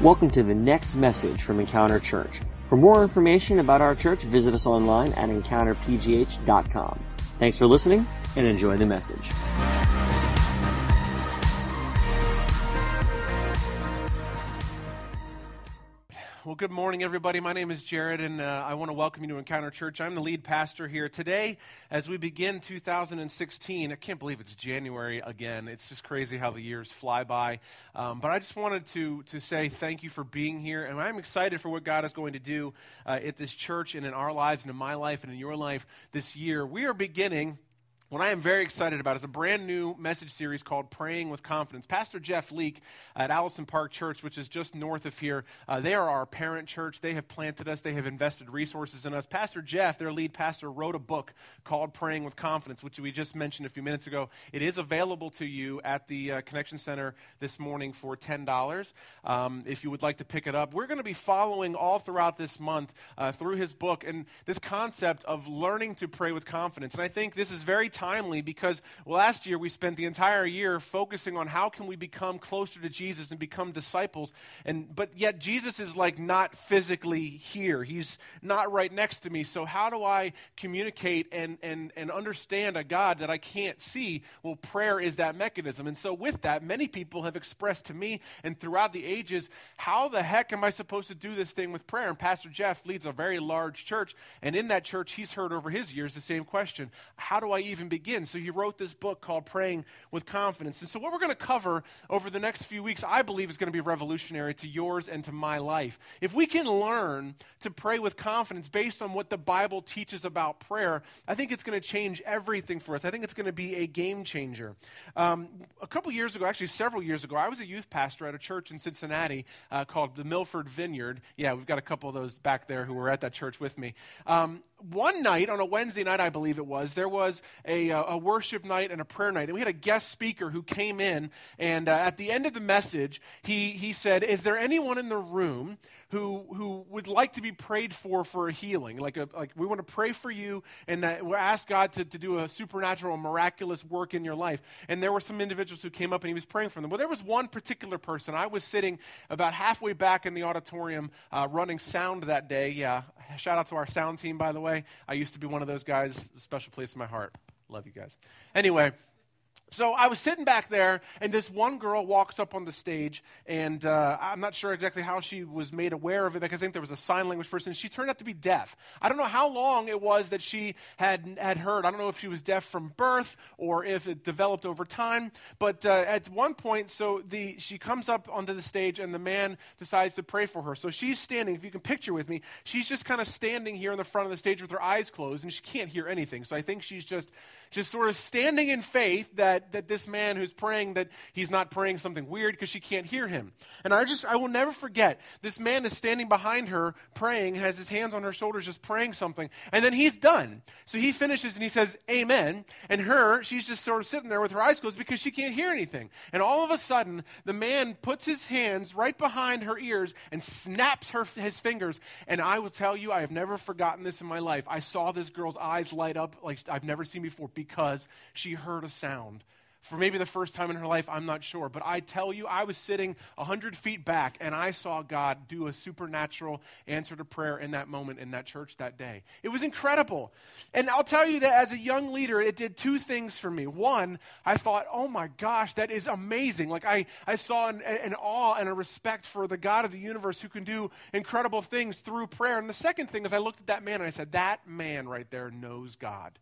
Welcome to the next message from Encounter Church. For more information about our church, visit us online at encounterpgh.com. Thanks for listening and enjoy the message. Well, good morning, everybody. My name is Jared, and uh, I want to welcome you to Encounter Church. I'm the lead pastor here. Today, as we begin 2016, I can't believe it's January again. It's just crazy how the years fly by. Um, but I just wanted to, to say thank you for being here, and I'm excited for what God is going to do uh, at this church and in our lives and in my life and in your life this year. We are beginning what I am very excited about is a brand new message series called Praying with Confidence. Pastor Jeff Leake at Allison Park Church, which is just north of here, uh, they are our parent church. They have planted us, they have invested resources in us. Pastor Jeff, their lead pastor, wrote a book called Praying with Confidence, which we just mentioned a few minutes ago. It is available to you at the uh, Connection Center this morning for $10 um, if you would like to pick it up. We're going to be following all throughout this month uh, through his book and this concept of learning to pray with confidence. And I think this is very timely because last year we spent the entire year focusing on how can we become closer to Jesus and become disciples. And but yet Jesus is like not physically here. He's not right next to me. So how do I communicate and and and understand a God that I can't see? Well, prayer is that mechanism. And so with that, many people have expressed to me and throughout the ages, how the heck am I supposed to do this thing with prayer? And Pastor Jeff leads a very large church, and in that church he's heard over his years the same question. How do I even begin? So he wrote this book called Praying with Confidence. And so, what we're going to cover over the next few weeks, I believe, is going to be revolutionary to yours and to my life. If we can learn to pray with confidence based on what the Bible teaches about prayer, I think it's going to change everything for us. I think it's going to be a game changer. Um, a couple years ago, actually, several years ago, I was a youth pastor at a church in Cincinnati uh, called the Milford Vineyard. Yeah, we've got a couple of those back there who were at that church with me. Um, one night, on a Wednesday night, I believe it was, there was a, uh, a worship night and a prayer night. And we had a guest speaker who came in, and uh, at the end of the message, he, he said, Is there anyone in the room who, who would like to be prayed for for a healing? Like, a, like we want to pray for you and that we ask God to, to do a supernatural, miraculous work in your life. And there were some individuals who came up and he was praying for them. Well, there was one particular person. I was sitting about halfway back in the auditorium uh, running sound that day. Yeah, shout out to our sound team, by the way. I used to be one of those guys, special place in my heart. Love you guys. Anyway, so I was sitting back there, and this one girl walks up on the stage, and uh, I'm not sure exactly how she was made aware of it because I think there was a sign language person. She turned out to be deaf. I don't know how long it was that she had had heard. I don't know if she was deaf from birth or if it developed over time. But uh, at one point, so the she comes up onto the stage, and the man decides to pray for her. So she's standing. If you can picture with me, she's just kind of standing here in the front of the stage with her eyes closed, and she can't hear anything. So I think she's just just sort of standing in faith that, that this man who's praying, that he's not praying something weird because she can't hear him. And I just, I will never forget, this man is standing behind her praying, has his hands on her shoulders just praying something. And then he's done. So he finishes and he says, Amen. And her, she's just sort of sitting there with her eyes closed because she can't hear anything. And all of a sudden, the man puts his hands right behind her ears and snaps her, his fingers. And I will tell you, I have never forgotten this in my life. I saw this girl's eyes light up like I've never seen before because she heard a sound. For maybe the first time in her life, I'm not sure. But I tell you, I was sitting 100 feet back and I saw God do a supernatural answer to prayer in that moment in that church that day. It was incredible. And I'll tell you that as a young leader, it did two things for me. One, I thought, oh my gosh, that is amazing. Like I, I saw an, an awe and a respect for the God of the universe who can do incredible things through prayer. And the second thing is I looked at that man and I said, that man right there knows God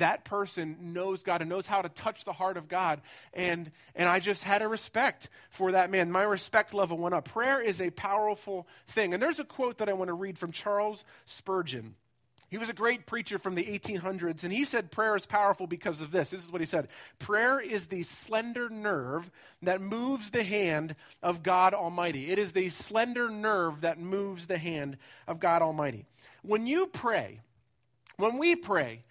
that person knows God and knows how to touch the heart of God. And, and I just had a respect for that man. My respect level went up. Prayer is a powerful thing. And there's a quote that I want to read from Charles Spurgeon. He was a great preacher from the 1800s, and he said prayer is powerful because of this. This is what he said Prayer is the slender nerve that moves the hand of God Almighty. It is the slender nerve that moves the hand of God Almighty. When you pray, when we pray,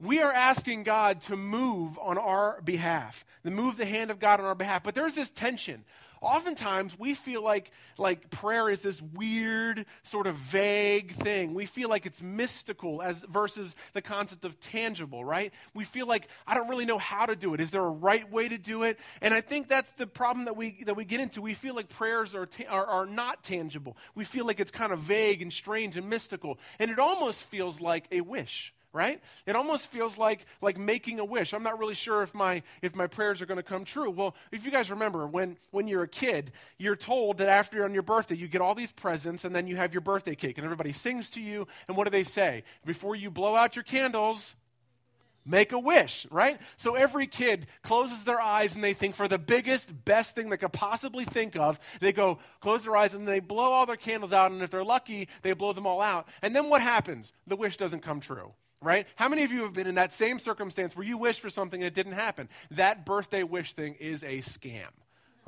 we are asking God to move on our behalf, to move the hand of God on our behalf. But there's this tension. oftentimes we feel like, like prayer is this weird, sort of vague thing. We feel like it's mystical as versus the concept of tangible, right? We feel like I don't really know how to do it. Is there a right way to do it? And I think that's the problem that we that we get into. We feel like prayers are, ta- are, are not tangible. We feel like it's kind of vague and strange and mystical. And it almost feels like a wish right it almost feels like like making a wish i'm not really sure if my if my prayers are going to come true well if you guys remember when when you're a kid you're told that after on your birthday you get all these presents and then you have your birthday cake and everybody sings to you and what do they say before you blow out your candles make a wish, right? So every kid closes their eyes and they think for the biggest, best thing they could possibly think of. They go, close their eyes and they blow all their candles out. And if they're lucky, they blow them all out. And then what happens? The wish doesn't come true. Right? How many of you have been in that same circumstance where you wished for something and it didn't happen? That birthday wish thing is a scam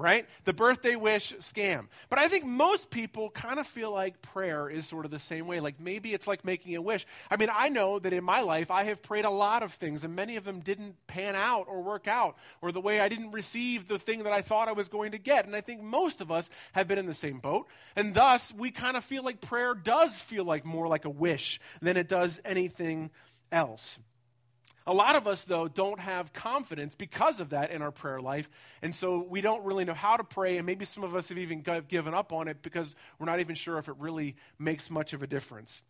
right? The birthday wish scam. But I think most people kind of feel like prayer is sort of the same way. Like maybe it's like making a wish. I mean, I know that in my life I have prayed a lot of things, and many of them didn't pan out or work out, or the way I didn't receive the thing that I thought I was going to get. And I think most of us have been in the same boat. And thus, we kind of feel like prayer does feel like more like a wish than it does anything else. A lot of us, though, don't have confidence because of that in our prayer life. And so we don't really know how to pray. And maybe some of us have even given up on it because we're not even sure if it really makes much of a difference.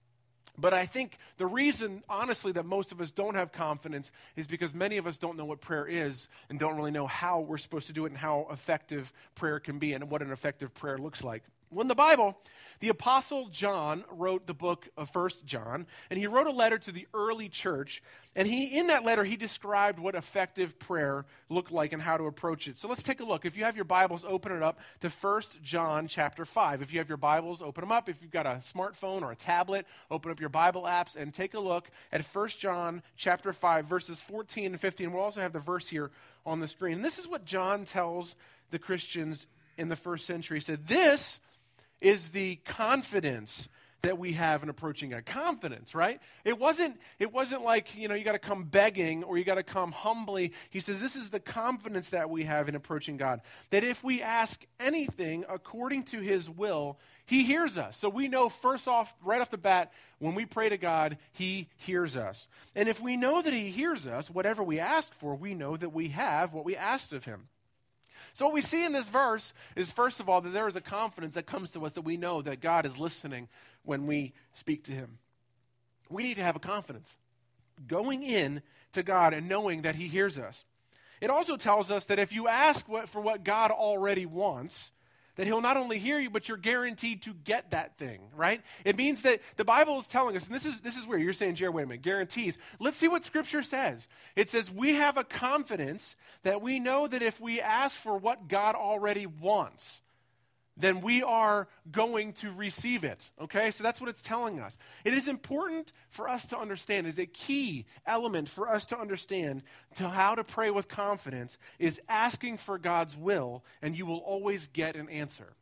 But I think the reason, honestly, that most of us don't have confidence is because many of us don't know what prayer is and don't really know how we're supposed to do it and how effective prayer can be and what an effective prayer looks like. When the Bible, the Apostle John wrote the book of First John, and he wrote a letter to the early church. And he, in that letter, he described what effective prayer looked like and how to approach it. So let's take a look. If you have your Bibles, open it up to First John chapter 5. If you have your Bibles, open them up. If you've got a smartphone or a tablet, open up your Bible apps and take a look at First John chapter 5, verses 14 and 15. We'll also have the verse here on the screen. And this is what John tells the Christians in the first century. He said, This is the confidence that we have in approaching God. Confidence, right? It wasn't, it wasn't like, you know, you got to come begging or you got to come humbly. He says this is the confidence that we have in approaching God. That if we ask anything according to his will, he hears us. So we know first off, right off the bat, when we pray to God, he hears us. And if we know that he hears us, whatever we ask for, we know that we have what we asked of him. So, what we see in this verse is, first of all, that there is a confidence that comes to us that we know that God is listening when we speak to Him. We need to have a confidence going in to God and knowing that He hears us. It also tells us that if you ask what, for what God already wants, that he'll not only hear you, but you're guaranteed to get that thing, right? It means that the Bible is telling us, and this is, this is where you're saying, Jared, wait a minute, guarantees. Let's see what Scripture says. It says, we have a confidence that we know that if we ask for what God already wants, then we are going to receive it. Okay? So that's what it's telling us. It is important for us to understand, is a key element for us to understand to how to pray with confidence is asking for God's will, and you will always get an answer.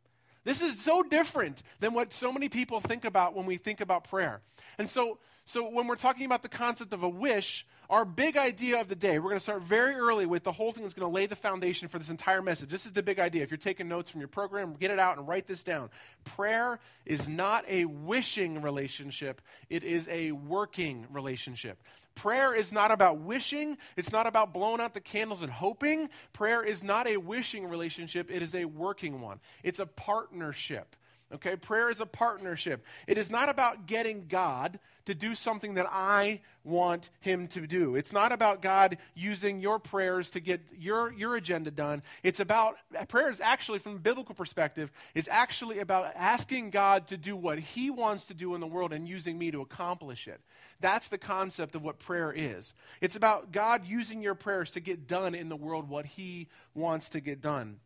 This is so different than what so many people think about when we think about prayer. And so, so when we're talking about the concept of a wish, our big idea of the day, we're going to start very early with the whole thing that's going to lay the foundation for this entire message. This is the big idea. If you're taking notes from your program, get it out and write this down. Prayer is not a wishing relationship, it is a working relationship. Prayer is not about wishing. It's not about blowing out the candles and hoping. Prayer is not a wishing relationship. It is a working one. It's a partnership. Okay, prayer is a partnership. It is not about getting God to do something that I want him to do. It's not about God using your prayers to get your, your agenda done. It's about prayer is actually from a biblical perspective is actually about asking God to do what he wants to do in the world and using me to accomplish it. That's the concept of what prayer is. It's about God using your prayers to get done in the world what he wants to get done.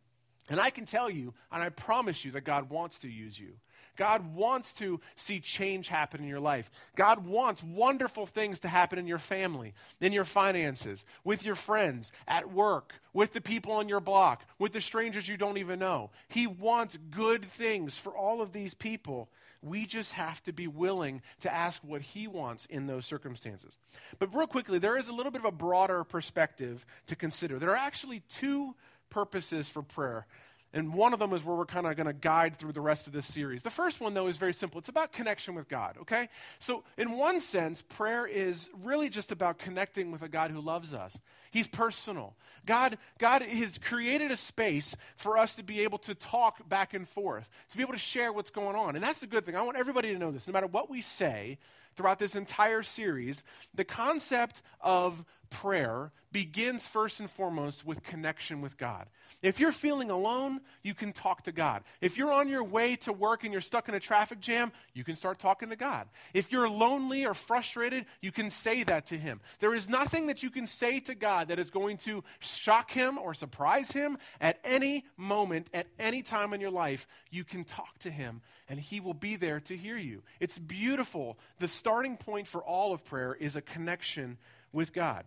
And I can tell you, and I promise you, that God wants to use you. God wants to see change happen in your life. God wants wonderful things to happen in your family, in your finances, with your friends, at work, with the people on your block, with the strangers you don't even know. He wants good things for all of these people. We just have to be willing to ask what He wants in those circumstances. But, real quickly, there is a little bit of a broader perspective to consider. There are actually two purposes for prayer. And one of them is where we're kind of going to guide through the rest of this series. The first one, though, is very simple. It's about connection with God, okay? So, in one sense, prayer is really just about connecting with a God who loves us. He's personal. God, God has created a space for us to be able to talk back and forth, to be able to share what's going on. And that's the good thing. I want everybody to know this. No matter what we say throughout this entire series, the concept of prayer begins first and foremost with connection with God. If you're feeling alone, you can talk to God. If you're on your way to work and you're stuck in a traffic jam, you can start talking to God. If you're lonely or frustrated, you can say that to Him. There is nothing that you can say to God that is going to shock Him or surprise Him at any moment, at any time in your life. You can talk to Him and He will be there to hear you. It's beautiful. The starting point for all of prayer is a connection with God.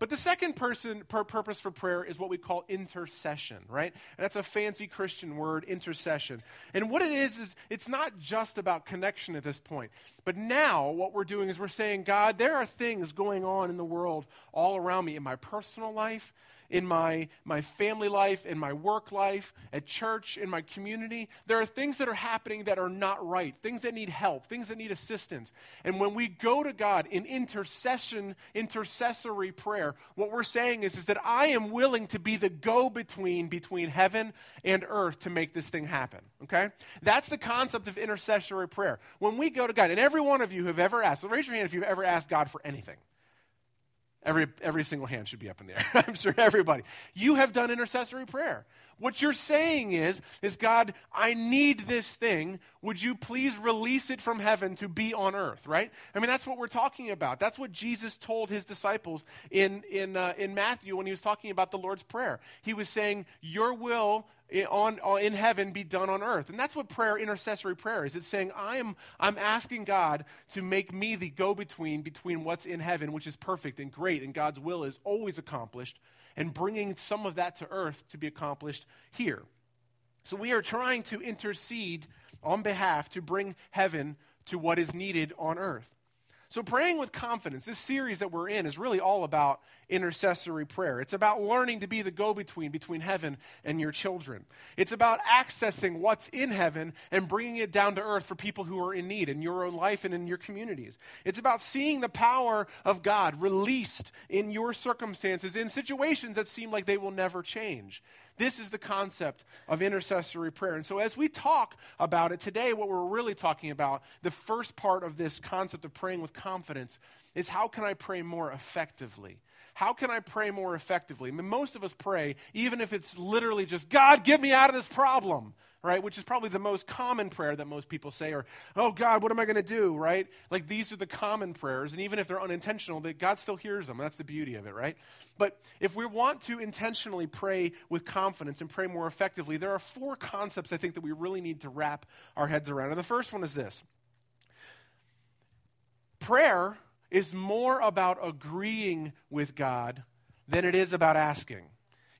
But the second person, per purpose for prayer is what we call intercession, right? And that's a fancy Christian word, intercession. And what it is, is it's not just about connection at this point. But now what we're doing is we're saying, God, there are things going on in the world all around me in my personal life, in my, my family life, in my work life, at church, in my community. There are things that are happening that are not right, things that need help, things that need assistance. And when we go to God in intercession, intercessory prayer, what we're saying is, is that I am willing to be the go between between heaven and earth to make this thing happen. Okay? That's the concept of intercessory prayer. When we go to God, and every one of you have ever asked, so raise your hand if you've ever asked God for anything. Every, every single hand should be up in the air. I'm sure everybody. You have done intercessory prayer. What you're saying is, is God, I need this thing. Would you please release it from heaven to be on earth, right? I mean, that's what we're talking about. That's what Jesus told his disciples in, in, uh, in Matthew when he was talking about the Lord's Prayer. He was saying, Your will on, on, in heaven be done on earth. And that's what prayer, intercessory prayer is. It's saying, I'm, I'm asking God to make me the go between between what's in heaven, which is perfect and great, and God's will is always accomplished, and bringing some of that to earth to be accomplished here. So we are trying to intercede on behalf to bring heaven to what is needed on earth. So, praying with confidence, this series that we're in is really all about intercessory prayer. It's about learning to be the go between between heaven and your children. It's about accessing what's in heaven and bringing it down to earth for people who are in need in your own life and in your communities. It's about seeing the power of God released in your circumstances in situations that seem like they will never change. This is the concept of intercessory prayer. And so, as we talk about it today, what we're really talking about, the first part of this concept of praying with confidence, is how can I pray more effectively? How can I pray more effectively? I mean, most of us pray, even if it's literally just, God, get me out of this problem right? Which is probably the most common prayer that most people say, or, oh God, what am I going to do, right? Like these are the common prayers, and even if they're unintentional, that God still hears them. That's the beauty of it, right? But if we want to intentionally pray with confidence and pray more effectively, there are four concepts I think that we really need to wrap our heads around. And the first one is this prayer is more about agreeing with God than it is about asking.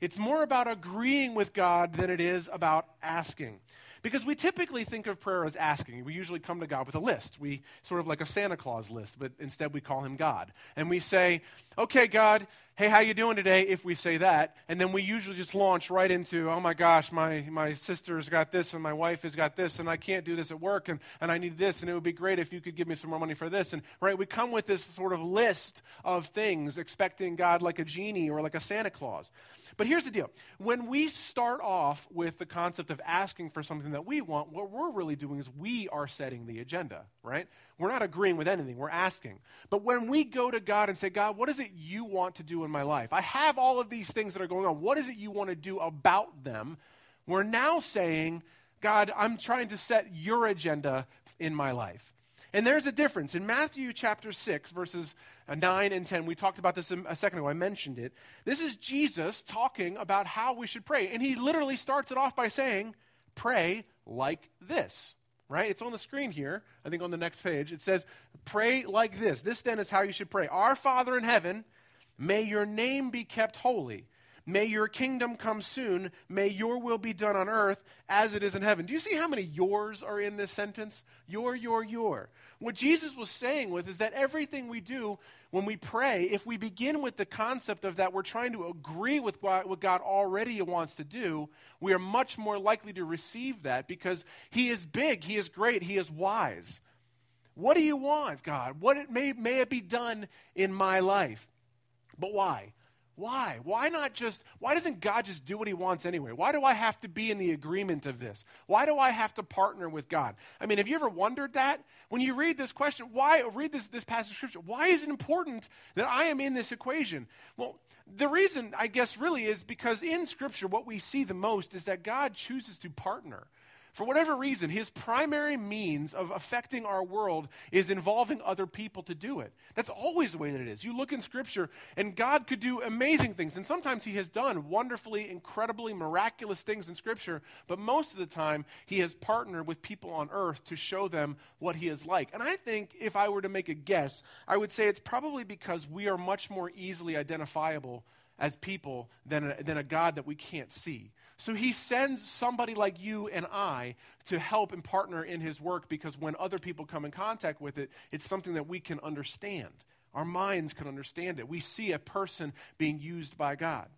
It's more about agreeing with God than it is about asking. Because we typically think of prayer as asking. We usually come to God with a list. We sort of like a Santa Claus list, but instead we call him God. And we say, "Okay, God, hey, how you doing today?" if we say that, and then we usually just launch right into, "Oh my gosh, my my sister's got this and my wife has got this and I can't do this at work and and I need this and it would be great if you could give me some more money for this." And right, we come with this sort of list of things expecting God like a genie or like a Santa Claus. But here's the deal. When we start off with the concept of asking for something that we want, what we're really doing is we are setting the agenda, right? We're not agreeing with anything, we're asking. But when we go to God and say, God, what is it you want to do in my life? I have all of these things that are going on. What is it you want to do about them? We're now saying, God, I'm trying to set your agenda in my life. And there's a difference. In Matthew chapter 6, verses uh, 9 and 10, we talked about this a second ago. I mentioned it. This is Jesus talking about how we should pray. And he literally starts it off by saying, Pray like this. Right? It's on the screen here. I think on the next page. It says, Pray like this. This then is how you should pray Our Father in heaven, may your name be kept holy. May your kingdom come soon. May your will be done on earth as it is in heaven. Do you see how many yours are in this sentence? Your, your, your. What Jesus was saying with is that everything we do when we pray, if we begin with the concept of that we're trying to agree with what God already wants to do, we are much more likely to receive that because He is big, He is great, He is wise. What do you want, God? What it may, may it be done in my life? But why? Why? Why not just, why doesn't God just do what he wants anyway? Why do I have to be in the agreement of this? Why do I have to partner with God? I mean, have you ever wondered that? When you read this question, why, read this, this passage of Scripture, why is it important that I am in this equation? Well, the reason, I guess, really is because in Scripture, what we see the most is that God chooses to partner. For whatever reason, his primary means of affecting our world is involving other people to do it. That's always the way that it is. You look in Scripture, and God could do amazing things. And sometimes he has done wonderfully, incredibly, miraculous things in Scripture, but most of the time, he has partnered with people on earth to show them what he is like. And I think if I were to make a guess, I would say it's probably because we are much more easily identifiable as people than a, than a God that we can't see. So he sends somebody like you and I to help and partner in his work because when other people come in contact with it, it's something that we can understand. Our minds can understand it. We see a person being used by God.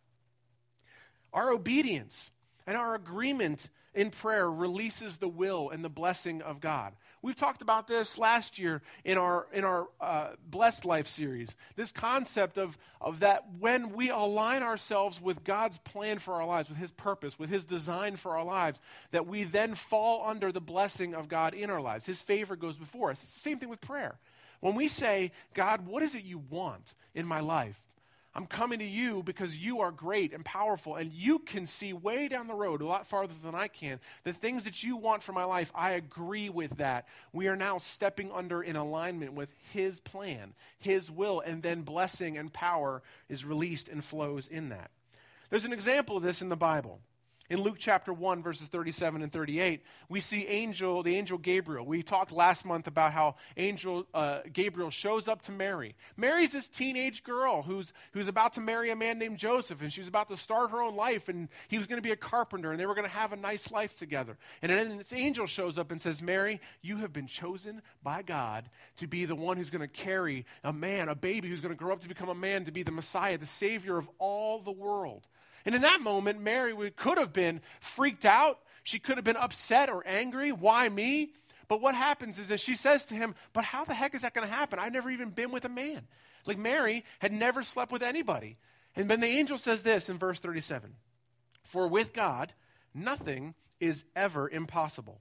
Our obedience and our agreement in prayer releases the will and the blessing of God. We've talked about this last year in our, in our uh, Blessed Life series. This concept of, of that when we align ourselves with God's plan for our lives, with His purpose, with His design for our lives, that we then fall under the blessing of God in our lives. His favor goes before us. It's the same thing with prayer. When we say, God, what is it you want in my life? I'm coming to you because you are great and powerful, and you can see way down the road, a lot farther than I can, the things that you want for my life. I agree with that. We are now stepping under in alignment with His plan, His will, and then blessing and power is released and flows in that. There's an example of this in the Bible. In Luke chapter 1, verses 37 and 38, we see angel, the angel Gabriel. We talked last month about how angel uh, Gabriel shows up to Mary. Mary's this teenage girl who's, who's about to marry a man named Joseph, and she was about to start her own life, and he was going to be a carpenter, and they were going to have a nice life together. And then this angel shows up and says, Mary, you have been chosen by God to be the one who's going to carry a man, a baby who's going to grow up to become a man, to be the Messiah, the Savior of all the world. And in that moment, Mary could have been freaked out. She could have been upset or angry. Why me? But what happens is that she says to him, But how the heck is that going to happen? I've never even been with a man. Like Mary had never slept with anybody. And then the angel says this in verse 37 For with God, nothing is ever impossible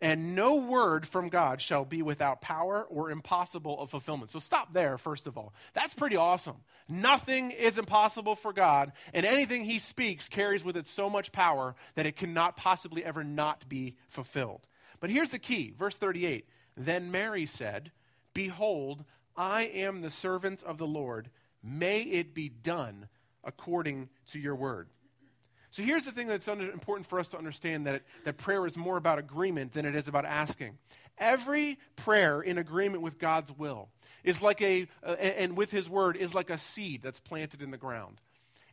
and no word from God shall be without power or impossible of fulfillment. So stop there, first of all. That's pretty awesome. Nothing is impossible for God, and anything he speaks carries with it so much power that it cannot possibly ever not be fulfilled. But here's the key verse 38 Then Mary said, Behold, I am the servant of the Lord. May it be done according to your word. So here's the thing that's important for us to understand that, that prayer is more about agreement than it is about asking. Every prayer in agreement with God's will is like a, uh, and with His word, is like a seed that's planted in the ground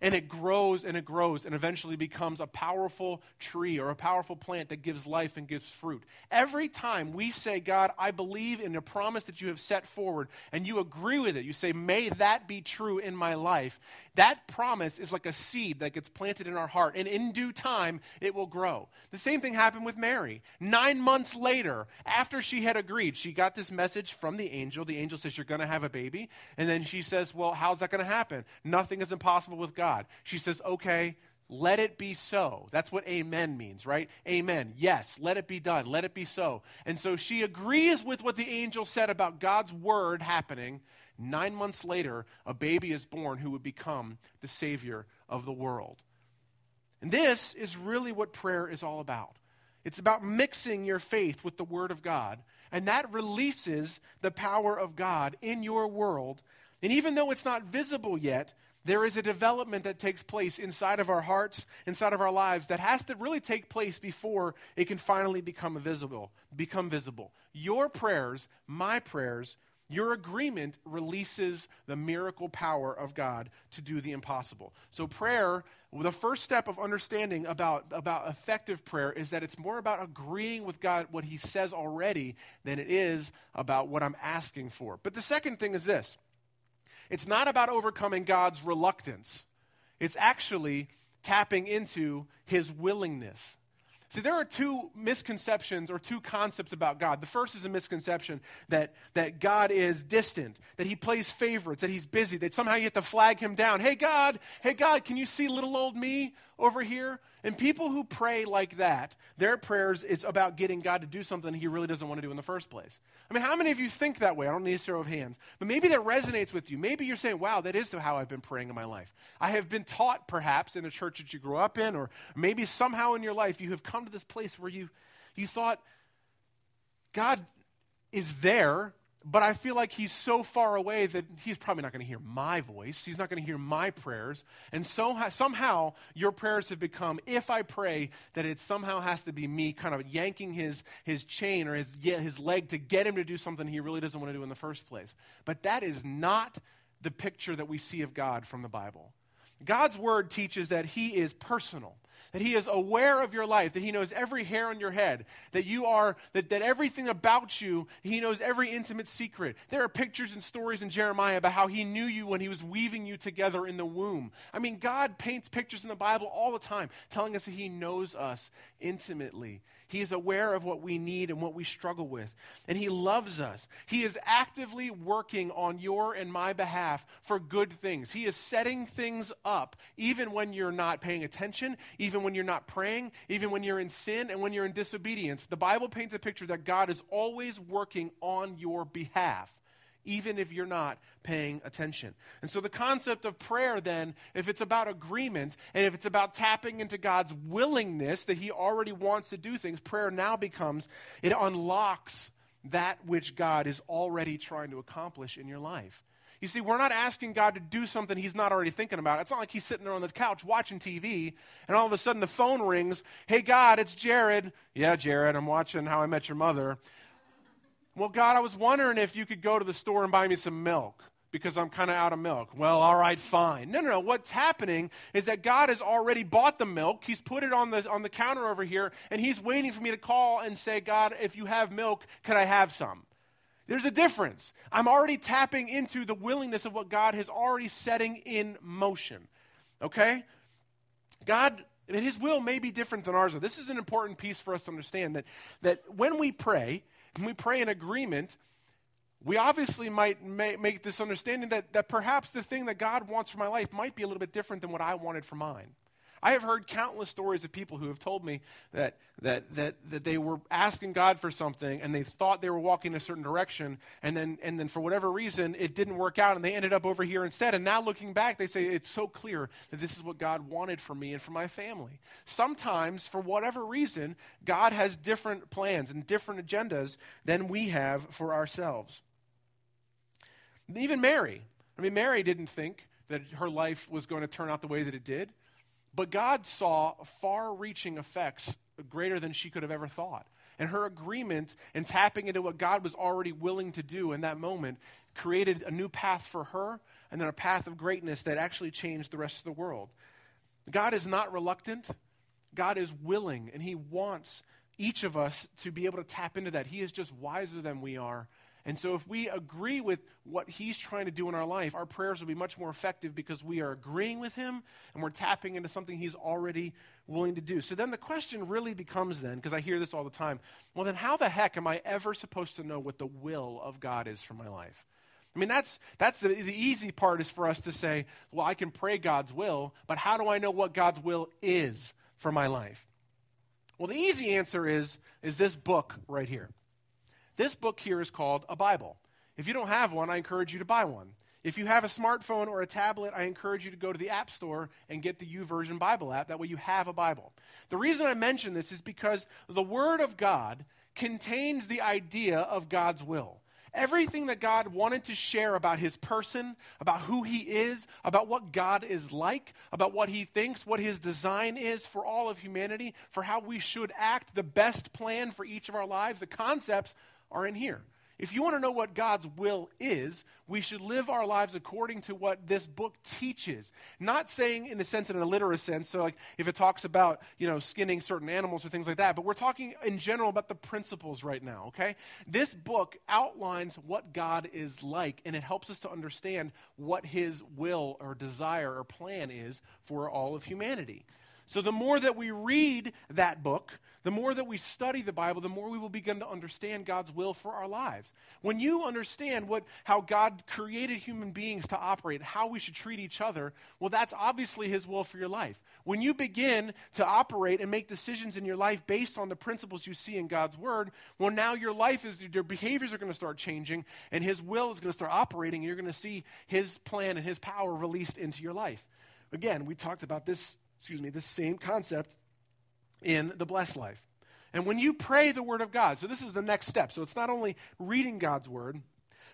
and it grows and it grows and eventually becomes a powerful tree or a powerful plant that gives life and gives fruit. Every time we say, God, I believe in the promise that you have set forward, and you agree with it, you say, May that be true in my life, that promise is like a seed that gets planted in our heart, and in due time, it will grow. The same thing happened with Mary. Nine months later, after she had agreed, she got this message from the angel. The angel says, You're going to have a baby. And then she says, Well, how's that going to happen? Nothing is impossible with God. She says, Okay, let it be so. That's what amen means, right? Amen. Yes, let it be done. Let it be so. And so she agrees with what the angel said about God's word happening. Nine months later, a baby is born who would become the Savior of the world. And this is really what prayer is all about. It's about mixing your faith with the Word of God, and that releases the power of God in your world. And even though it's not visible yet, there is a development that takes place inside of our hearts, inside of our lives, that has to really take place before it can finally become visible. Become visible. Your prayers, my prayers, Your agreement releases the miracle power of God to do the impossible. So, prayer, the first step of understanding about, about effective prayer is that it's more about agreeing with God, what He says already, than it is about what I'm asking for. But the second thing is this it's not about overcoming God's reluctance, it's actually tapping into His willingness. See, there are two misconceptions or two concepts about God. The first is a misconception that, that God is distant, that he plays favorites, that he's busy, that somehow you have to flag him down. Hey, God, hey, God, can you see little old me over here? And people who pray like that, their prayers is about getting God to do something he really doesn't want to do in the first place. I mean, how many of you think that way? I don't need a show of hands. But maybe that resonates with you. Maybe you're saying, wow, that is how I've been praying in my life. I have been taught, perhaps, in a church that you grew up in, or maybe somehow in your life you have come to this place where you, you thought, God is there, but I feel like he's so far away that he's probably not going to hear my voice. He's not going to hear my prayers. And so somehow your prayers have become, if I pray, that it somehow has to be me kind of yanking his, his chain or his, his leg to get him to do something he really doesn't want to do in the first place. But that is not the picture that we see of God from the Bible. God's word teaches that he is personal that He is aware of your life, that He knows every hair on your head, that you are, that, that everything about you, He knows every intimate secret. There are pictures and stories in Jeremiah about how He knew you when He was weaving you together in the womb. I mean, God paints pictures in the Bible all the time, telling us that He knows us intimately. He is aware of what we need and what we struggle with. And He loves us. He is actively working on your and my behalf for good things. He is setting things up, even when you're not paying attention, even when you're not praying, even when you're in sin and when you're in disobedience. The Bible paints a picture that God is always working on your behalf even if you're not paying attention. And so, the concept of prayer, then, if it's about agreement and if it's about tapping into God's willingness that He already wants to do things, prayer now becomes, it unlocks that which God is already trying to accomplish in your life. You see, we're not asking God to do something He's not already thinking about. It's not like He's sitting there on the couch watching TV, and all of a sudden the phone rings. Hey, God, it's Jared. Yeah, Jared, I'm watching How I Met Your Mother. Well, God, I was wondering if you could go to the store and buy me some milk because I'm kind of out of milk. Well, all right, fine. No, no, no. What's happening is that God has already bought the milk. He's put it on the, on the counter over here, and He's waiting for me to call and say, God, if you have milk, could I have some? There's a difference. I'm already tapping into the willingness of what God has already setting in motion. Okay? God, His will may be different than ours. This is an important piece for us to understand that, that when we pray, when we pray in agreement, we obviously might make this understanding that, that perhaps the thing that God wants for my life might be a little bit different than what I wanted for mine. I have heard countless stories of people who have told me that, that, that, that they were asking God for something and they thought they were walking in a certain direction, and then, and then for whatever reason, it didn't work out and they ended up over here instead. And now looking back, they say, It's so clear that this is what God wanted for me and for my family. Sometimes, for whatever reason, God has different plans and different agendas than we have for ourselves. Even Mary. I mean, Mary didn't think that her life was going to turn out the way that it did. But God saw far reaching effects greater than she could have ever thought. And her agreement and tapping into what God was already willing to do in that moment created a new path for her and then a path of greatness that actually changed the rest of the world. God is not reluctant, God is willing, and He wants each of us to be able to tap into that. He is just wiser than we are and so, if we agree with what He's trying to do in our life, our prayers will be much more effective because we are agreeing with Him and we're tapping into something He's already willing to do. So, then the question really becomes then, because I hear this all the time well, then how the heck am I ever supposed to know what the will of God is for my life? I mean, that's, that's the, the easy part is for us to say, well, I can pray God's will, but how do I know what God's will is for my life? Well, the easy answer is, is this book right here. This book here is called a Bible. If you don't have one, I encourage you to buy one. If you have a smartphone or a tablet, I encourage you to go to the App Store and get the YouVersion Bible app. That way you have a Bible. The reason I mention this is because the Word of God contains the idea of God's will. Everything that God wanted to share about his person, about who he is, about what God is like, about what he thinks, what his design is for all of humanity, for how we should act, the best plan for each of our lives, the concepts are in here. If you want to know what God's will is, we should live our lives according to what this book teaches. Not saying in the sense, in a literal sense, so like if it talks about, you know, skinning certain animals or things like that, but we're talking in general about the principles right now, okay? This book outlines what God is like, and it helps us to understand what his will or desire or plan is for all of humanity. So the more that we read that book, the more that we study the Bible, the more we will begin to understand God's will for our lives. When you understand what, how God created human beings to operate, how we should treat each other, well, that's obviously His will for your life. When you begin to operate and make decisions in your life based on the principles you see in God's Word, well, now your life is, your behaviors are going to start changing, and His will is going to start operating, and you're going to see His plan and His power released into your life. Again, we talked about this excuse me, this same concept in the blessed life. And when you pray the word of God, so this is the next step. So it's not only reading God's word,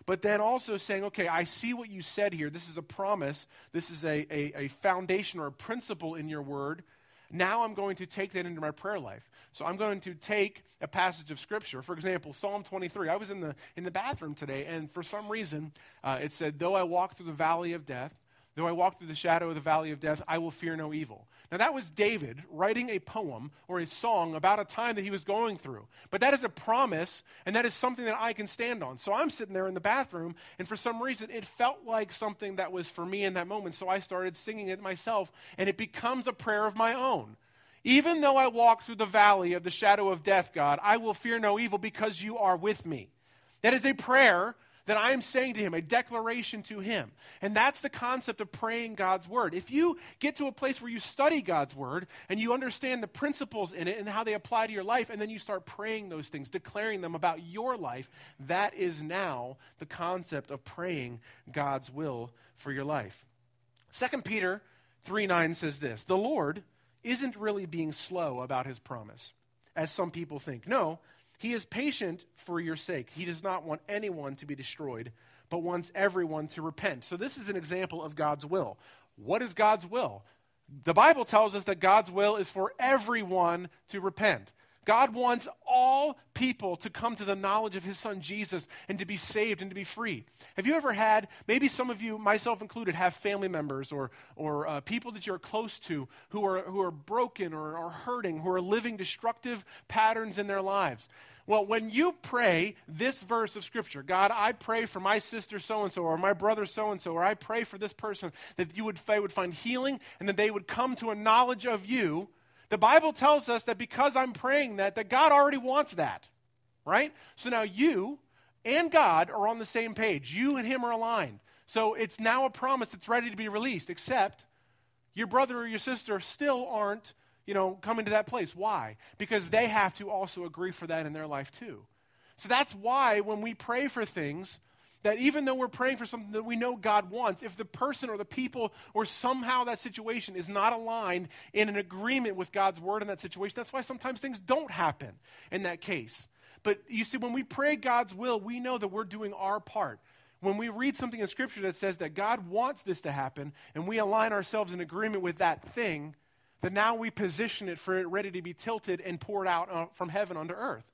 but then also saying, okay, I see what you said here. This is a promise. This is a, a, a, foundation or a principle in your word. Now I'm going to take that into my prayer life. So I'm going to take a passage of Scripture. For example, Psalm 23. I was in the, in the bathroom today, and for some reason, uh, it said, Though I walk through the valley of death, Though I walk through the shadow of the valley of death, I will fear no evil. Now, that was David writing a poem or a song about a time that he was going through. But that is a promise, and that is something that I can stand on. So I'm sitting there in the bathroom, and for some reason, it felt like something that was for me in that moment. So I started singing it myself, and it becomes a prayer of my own. Even though I walk through the valley of the shadow of death, God, I will fear no evil because you are with me. That is a prayer that I am saying to him, a declaration to him. And that's the concept of praying God's word. If you get to a place where you study God's word and you understand the principles in it and how they apply to your life, and then you start praying those things, declaring them about your life, that is now the concept of praying God's will for your life. 2 Peter 3 9 says this The Lord isn't really being slow about his promise, as some people think. No, he is patient for your sake. He does not want anyone to be destroyed, but wants everyone to repent. So, this is an example of God's will. What is God's will? The Bible tells us that God's will is for everyone to repent. God wants all people to come to the knowledge of his son Jesus and to be saved and to be free. Have you ever had, maybe some of you, myself included, have family members or, or uh, people that you're close to who are, who are broken or are hurting, who are living destructive patterns in their lives? Well, when you pray this verse of Scripture, God, I pray for my sister so and so, or my brother so and so, or I pray for this person that you would, would find healing and that they would come to a knowledge of you. The Bible tells us that because I'm praying that, that God already wants that, right? So now you and God are on the same page. You and Him are aligned. So it's now a promise that's ready to be released, except your brother or your sister still aren't you know, coming to that place. Why? Because they have to also agree for that in their life too. So that's why when we pray for things, that even though we're praying for something that we know God wants, if the person or the people or somehow that situation is not aligned in an agreement with God's word in that situation, that's why sometimes things don't happen in that case. But you see, when we pray God's will, we know that we're doing our part. When we read something in Scripture that says that God wants this to happen, and we align ourselves in agreement with that thing, that now we position it for it ready to be tilted and poured out uh, from heaven onto earth.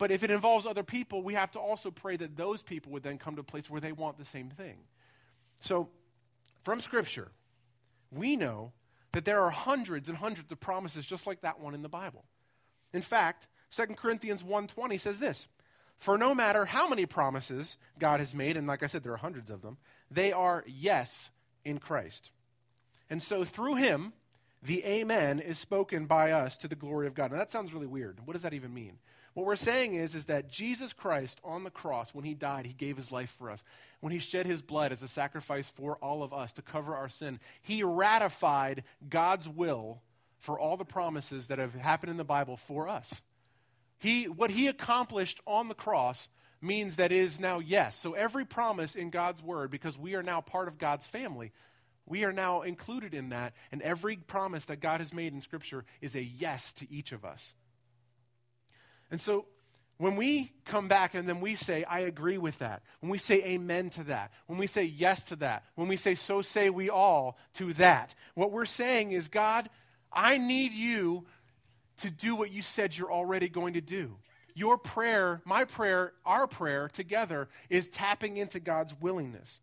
But if it involves other people, we have to also pray that those people would then come to a place where they want the same thing. So, from Scripture, we know that there are hundreds and hundreds of promises just like that one in the Bible. In fact, 2 Corinthians 1:20 says this, "For no matter how many promises God has made, and like I said there are hundreds of them, they are yes in Christ." And so through him the amen is spoken by us to the glory of God. Now that sounds really weird. What does that even mean? What we're saying is, is that Jesus Christ on the cross, when he died, he gave his life for us. When he shed his blood as a sacrifice for all of us to cover our sin, he ratified God's will for all the promises that have happened in the Bible for us. He, what he accomplished on the cross means that is now yes. So every promise in God's word, because we are now part of God's family, we are now included in that, and every promise that God has made in Scripture is a yes to each of us. And so when we come back and then we say, I agree with that, when we say amen to that, when we say yes to that, when we say, so say we all to that, what we're saying is, God, I need you to do what you said you're already going to do. your prayer, my prayer, our prayer together is tapping into God's willingness.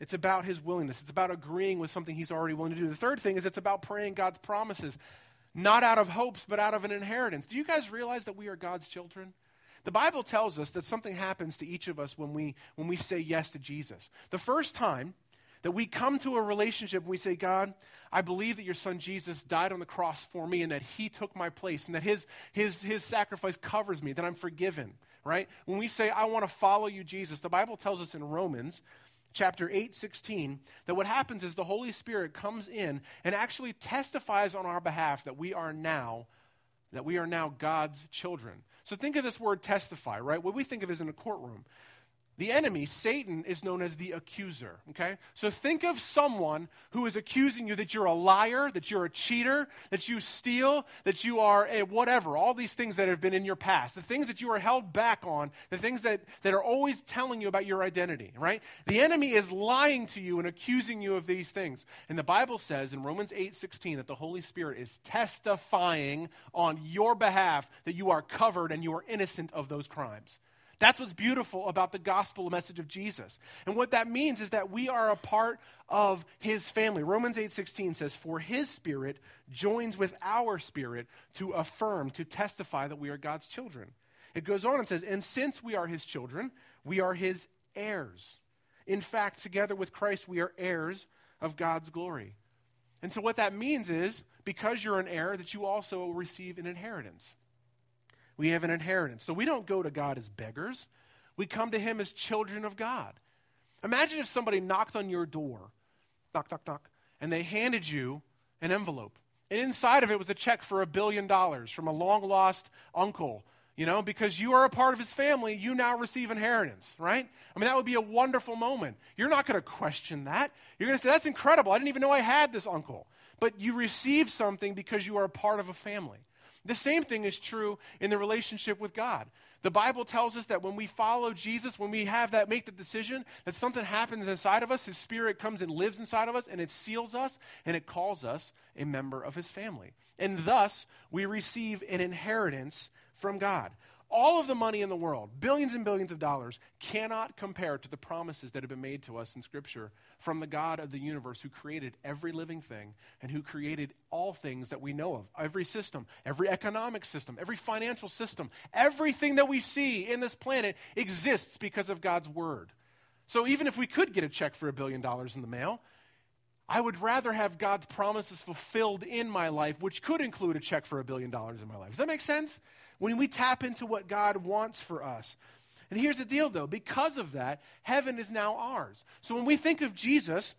It's about his willingness. It's about agreeing with something he's already willing to do. The third thing is it's about praying God's promises, not out of hopes, but out of an inheritance. Do you guys realize that we are God's children? The Bible tells us that something happens to each of us when we, when we say yes to Jesus. The first time that we come to a relationship and we say, God, I believe that your son Jesus died on the cross for me and that he took my place and that his, his, his sacrifice covers me, that I'm forgiven, right? When we say, I want to follow you, Jesus, the Bible tells us in Romans chapter 8 16 that what happens is the holy spirit comes in and actually testifies on our behalf that we are now that we are now god's children. So think of this word testify right? What we think of is in a courtroom the enemy, Satan, is known as the accuser. Okay? So think of someone who is accusing you that you're a liar, that you're a cheater, that you steal, that you are a whatever, all these things that have been in your past, the things that you are held back on, the things that, that are always telling you about your identity, right? The enemy is lying to you and accusing you of these things. And the Bible says in Romans 8 16 that the Holy Spirit is testifying on your behalf that you are covered and you are innocent of those crimes. That's what's beautiful about the gospel message of Jesus. And what that means is that we are a part of his family. Romans 8:16 says, "For his spirit joins with our spirit to affirm, to testify that we are God's children." It goes on and says, "And since we are his children, we are his heirs. In fact, together with Christ, we are heirs of God's glory." And so what that means is because you're an heir that you also receive an inheritance we have an inheritance. So we don't go to God as beggars, we come to Him as children of God. Imagine if somebody knocked on your door, knock, knock, knock, and they handed you an envelope. And inside of it was a check for a billion dollars from a long lost uncle. You know, because you are a part of his family, you now receive inheritance, right? I mean, that would be a wonderful moment. You're not going to question that. You're going to say, that's incredible. I didn't even know I had this uncle. But you receive something because you are a part of a family. The same thing is true in the relationship with God. The Bible tells us that when we follow Jesus, when we have that, make the decision that something happens inside of us, His Spirit comes and lives inside of us, and it seals us, and it calls us a member of His family. And thus, we receive an inheritance from God. All of the money in the world, billions and billions of dollars, cannot compare to the promises that have been made to us in Scripture from the God of the universe who created every living thing and who created all things that we know of every system, every economic system, every financial system, everything that we see in this planet exists because of God's Word. So even if we could get a check for a billion dollars in the mail, I would rather have God's promises fulfilled in my life, which could include a check for a billion dollars in my life. Does that make sense? When we tap into what God wants for us. And here's the deal, though. Because of that, heaven is now ours. So when we think of Jesus,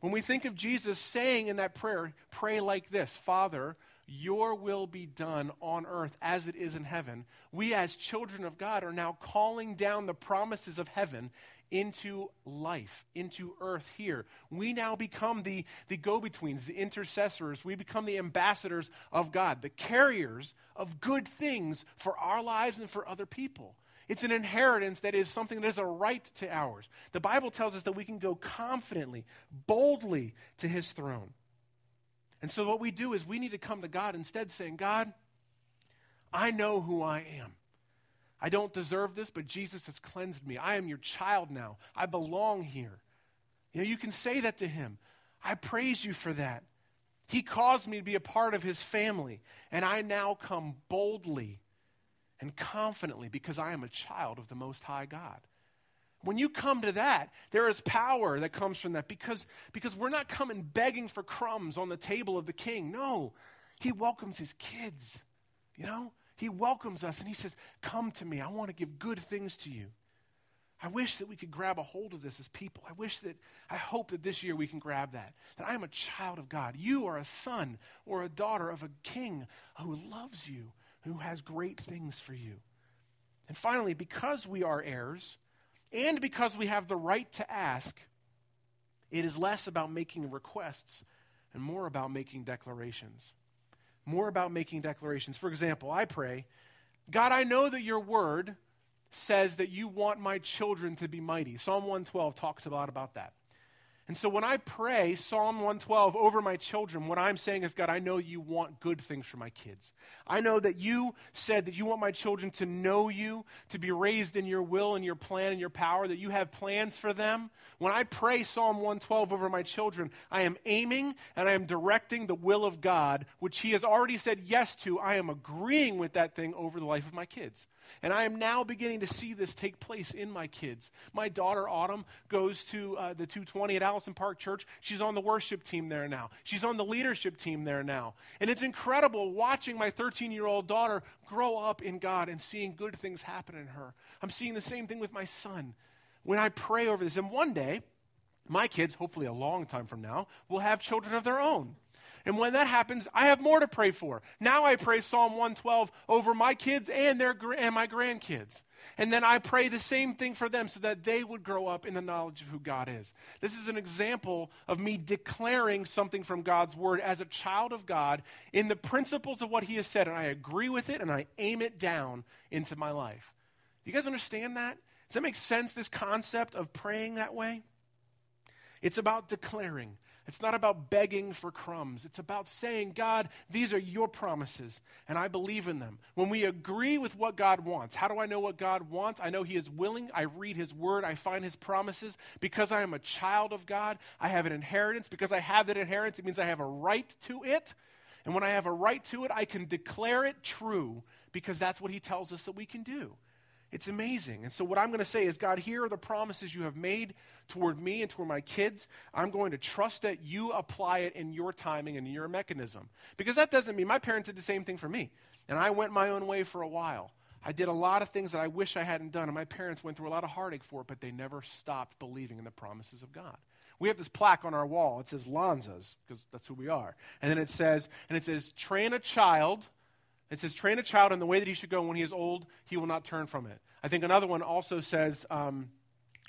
when we think of Jesus saying in that prayer, pray like this Father, your will be done on earth as it is in heaven. We, as children of God, are now calling down the promises of heaven into life, into earth here. We now become the, the go betweens, the intercessors. We become the ambassadors of God, the carriers of good things for our lives and for other people. It's an inheritance that is something that is a right to ours. The Bible tells us that we can go confidently, boldly to his throne. And so, what we do is we need to come to God instead saying, God, I know who I am. I don't deserve this, but Jesus has cleansed me. I am your child now. I belong here. You know, you can say that to him. I praise you for that. He caused me to be a part of his family, and I now come boldly and confidently because I am a child of the Most High God. When you come to that, there is power that comes from that because, because we're not coming begging for crumbs on the table of the king. No, he welcomes his kids. You know, he welcomes us and he says, Come to me. I want to give good things to you. I wish that we could grab a hold of this as people. I wish that, I hope that this year we can grab that. That I am a child of God. You are a son or a daughter of a king who loves you who has great things for you. And finally, because we are heirs, and because we have the right to ask, it is less about making requests and more about making declarations. More about making declarations. For example, I pray, God, I know that your word says that you want my children to be mighty. Psalm 112 talks a lot about that. And so when I pray Psalm 112 over my children, what I'm saying is, God, I know you want good things for my kids. I know that you said that you want my children to know you, to be raised in your will and your plan and your power, that you have plans for them. When I pray Psalm 112 over my children, I am aiming and I am directing the will of God, which He has already said yes to. I am agreeing with that thing over the life of my kids. And I am now beginning to see this take place in my kids. My daughter, Autumn, goes to uh, the 220 at Allison Park Church. She's on the worship team there now. She's on the leadership team there now. And it's incredible watching my 13 year old daughter grow up in God and seeing good things happen in her. I'm seeing the same thing with my son. When I pray over this, and one day, my kids, hopefully a long time from now, will have children of their own. And when that happens, I have more to pray for. Now I pray Psalm 112 over my kids and, their, and my grandkids. And then I pray the same thing for them so that they would grow up in the knowledge of who God is. This is an example of me declaring something from God's word as a child of God in the principles of what He has said. And I agree with it and I aim it down into my life. You guys understand that? Does that make sense, this concept of praying that way? It's about declaring. It's not about begging for crumbs. It's about saying, God, these are your promises, and I believe in them. When we agree with what God wants, how do I know what God wants? I know He is willing. I read His word, I find His promises. Because I am a child of God, I have an inheritance. Because I have that inheritance, it means I have a right to it. And when I have a right to it, I can declare it true because that's what He tells us that we can do. It's amazing. And so, what I'm going to say is, God, here are the promises you have made toward me and toward my kids. I'm going to trust that you apply it in your timing and your mechanism. Because that doesn't mean my parents did the same thing for me. And I went my own way for a while. I did a lot of things that I wish I hadn't done, and my parents went through a lot of heartache for it, but they never stopped believing in the promises of God. We have this plaque on our wall. It says Lanzas, because that's who we are. And then it says, and it says, train a child it says, train a child in the way that he should go. When he is old, he will not turn from it. I think another one also says, um,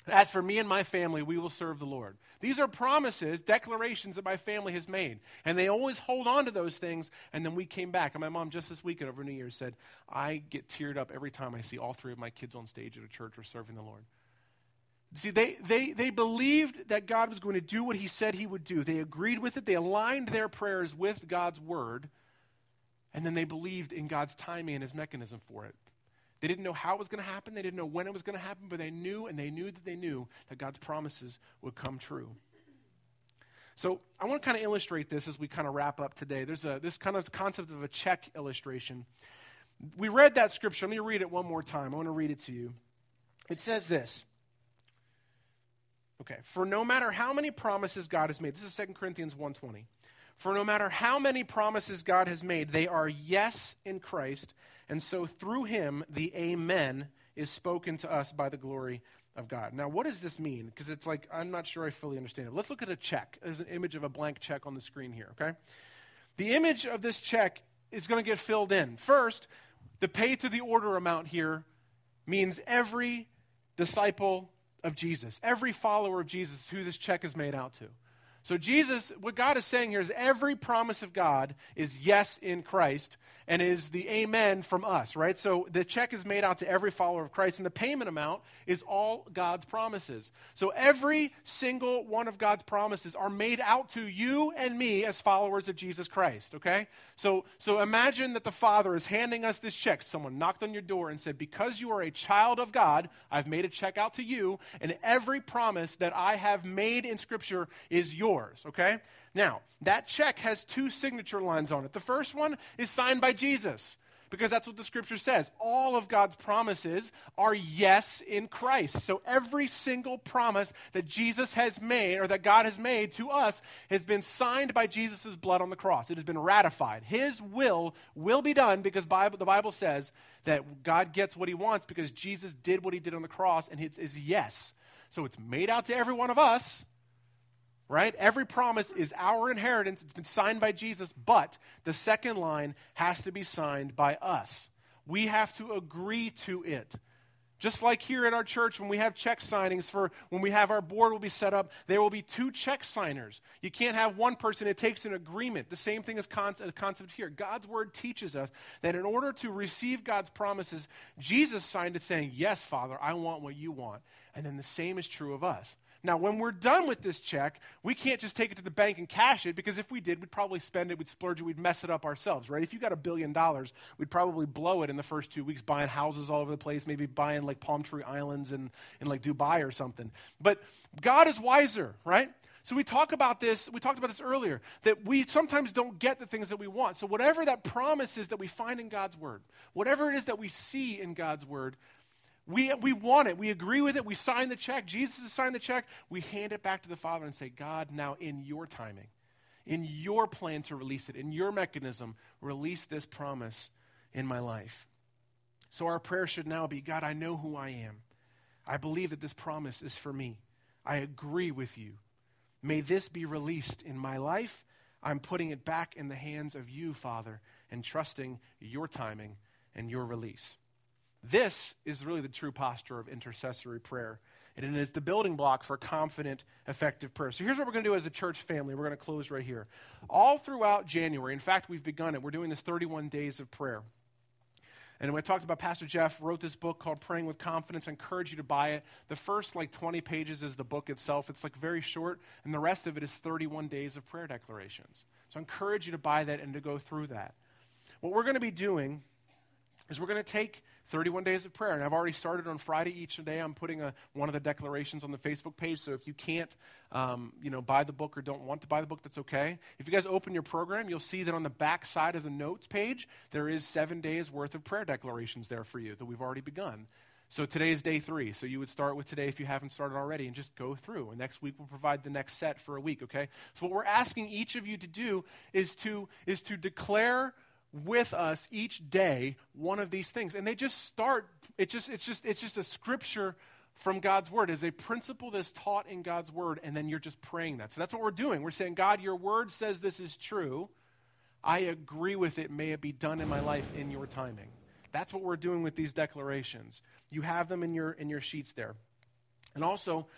as for me and my family, we will serve the Lord. These are promises, declarations that my family has made. And they always hold on to those things. And then we came back. And my mom, just this weekend over New Year's, said, I get teared up every time I see all three of my kids on stage at a church or serving the Lord. See, they, they, they believed that God was going to do what he said he would do. They agreed with it. They aligned their prayers with God's word. And then they believed in God's timing and his mechanism for it. They didn't know how it was going to happen, they didn't know when it was going to happen, but they knew and they knew that they knew that God's promises would come true. So I want to kind of illustrate this as we kind of wrap up today. There's a, this kind of concept of a check illustration. We read that scripture. Let me read it one more time. I want to read it to you. It says this. Okay, for no matter how many promises God has made, this is 2 Corinthians 1:20. For no matter how many promises God has made, they are yes in Christ, and so through him the amen is spoken to us by the glory of God. Now, what does this mean? Because it's like, I'm not sure I fully understand it. Let's look at a check. There's an image of a blank check on the screen here, okay? The image of this check is going to get filled in. First, the pay to the order amount here means every disciple of Jesus, every follower of Jesus who this check is made out to. So, Jesus, what God is saying here is every promise of God is yes in Christ and is the amen from us, right? So, the check is made out to every follower of Christ, and the payment amount is all God's promises. So, every single one of God's promises are made out to you and me as followers of Jesus Christ, okay? So, so imagine that the Father is handing us this check. Someone knocked on your door and said, Because you are a child of God, I've made a check out to you, and every promise that I have made in Scripture is yours yours, okay? Now, that check has two signature lines on it. The first one is signed by Jesus because that's what the scripture says. All of God's promises are yes in Christ. So every single promise that Jesus has made or that God has made to us has been signed by Jesus' blood on the cross. It has been ratified. His will will be done because Bible, the Bible says that God gets what he wants because Jesus did what he did on the cross and it is yes. So it's made out to every one of us right? Every promise is our inheritance. It's been signed by Jesus, but the second line has to be signed by us. We have to agree to it. Just like here at our church, when we have check signings for when we have our board will be set up, there will be two check signers. You can't have one person, it takes an agreement. The same thing as concept, concept here. God's word teaches us that in order to receive God's promises, Jesus signed it saying, Yes, Father, I want what you want. And then the same is true of us. Now, when we're done with this check, we can't just take it to the bank and cash it because if we did, we'd probably spend it, we'd splurge it, we'd mess it up ourselves, right? If you got a billion dollars, we'd probably blow it in the first two weeks buying houses all over the place, maybe buying like Palm Tree Islands in, in like Dubai or something. But God is wiser, right? So we talk about this, we talked about this earlier, that we sometimes don't get the things that we want. So whatever that promise is that we find in God's word, whatever it is that we see in God's word, we, we want it. We agree with it. We sign the check. Jesus has signed the check. We hand it back to the Father and say, God, now in your timing, in your plan to release it, in your mechanism, release this promise in my life. So our prayer should now be God, I know who I am. I believe that this promise is for me. I agree with you. May this be released in my life. I'm putting it back in the hands of you, Father, and trusting your timing and your release. This is really the true posture of intercessory prayer. And it is the building block for confident, effective prayer. So here's what we're going to do as a church family. We're going to close right here. All throughout January, in fact, we've begun it. We're doing this 31 days of prayer. And when I talked about Pastor Jeff wrote this book called Praying with Confidence, I encourage you to buy it. The first like 20 pages is the book itself. It's like very short, and the rest of it is 31 days of prayer declarations. So I encourage you to buy that and to go through that. What we're going to be doing is we're going to take 31 days of prayer. And I've already started on Friday each day. I'm putting a, one of the declarations on the Facebook page. So if you can't, um, you know, buy the book or don't want to buy the book, that's okay. If you guys open your program, you'll see that on the back side of the notes page, there is seven days worth of prayer declarations there for you that we've already begun. So today is day three. So you would start with today if you haven't started already and just go through. And next week we'll provide the next set for a week, okay? So what we're asking each of you to do is to, is to declare with us each day one of these things and they just start it just it's just it's just a scripture from God's word is a principle that's taught in God's word and then you're just praying that. So that's what we're doing. We're saying, God, your word says this is true. I agree with it. May it be done in my life in your timing. That's what we're doing with these declarations. You have them in your in your sheets there. And also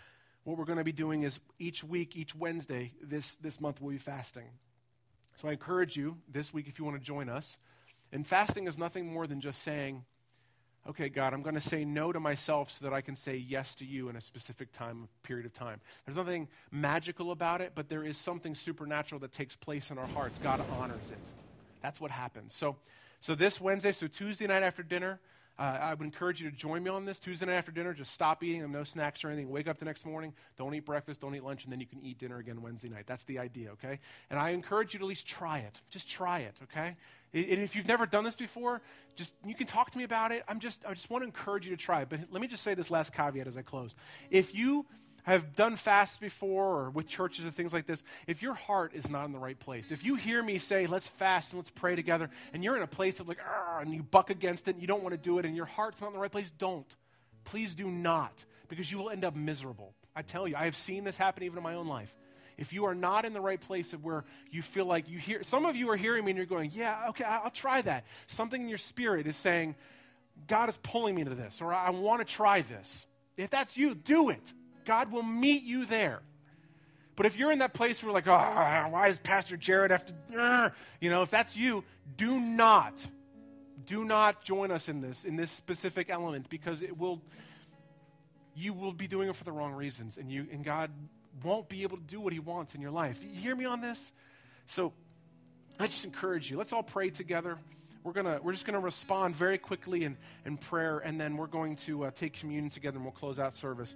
what we're going to be doing is each week, each Wednesday this this month we'll be fasting. So I encourage you this week if you want to join us. And fasting is nothing more than just saying, okay, God, I'm going to say no to myself so that I can say yes to you in a specific time, period of time. There's nothing magical about it, but there is something supernatural that takes place in our hearts. God honors it. That's what happens. So, so this Wednesday, so Tuesday night after dinner, uh, I would encourage you to join me on this Tuesday night after dinner. Just stop eating, them, no snacks or anything. Wake up the next morning, don't eat breakfast, don't eat lunch, and then you can eat dinner again Wednesday night. That's the idea, okay? And I encourage you to at least try it. Just try it, okay? And if you've never done this before, just you can talk to me about it. I'm just I just want to encourage you to try it. But let me just say this last caveat as I close. If you have done fasts before or with churches and things like this, if your heart is not in the right place, if you hear me say, let's fast and let's pray together, and you're in a place of like, and you buck against it and you don't want to do it and your heart's not in the right place, don't. Please do not, because you will end up miserable. I tell you, I have seen this happen even in my own life. If you are not in the right place of where you feel like you hear, some of you are hearing me and you're going, yeah, okay, I'll try that. Something in your spirit is saying, God is pulling me to this, or I want to try this. If that's you, do it. God will meet you there. But if you're in that place where, like, oh, why does Pastor Jared have to, you know, if that's you, do not, do not join us in this, in this specific element, because it will, you will be doing it for the wrong reasons, and you, and God won't be able to do what He wants in your life. You hear me on this? So, I just encourage you. Let's all pray together. We're gonna, we're just gonna respond very quickly in, in prayer, and then we're going to uh, take communion together, and we'll close out service.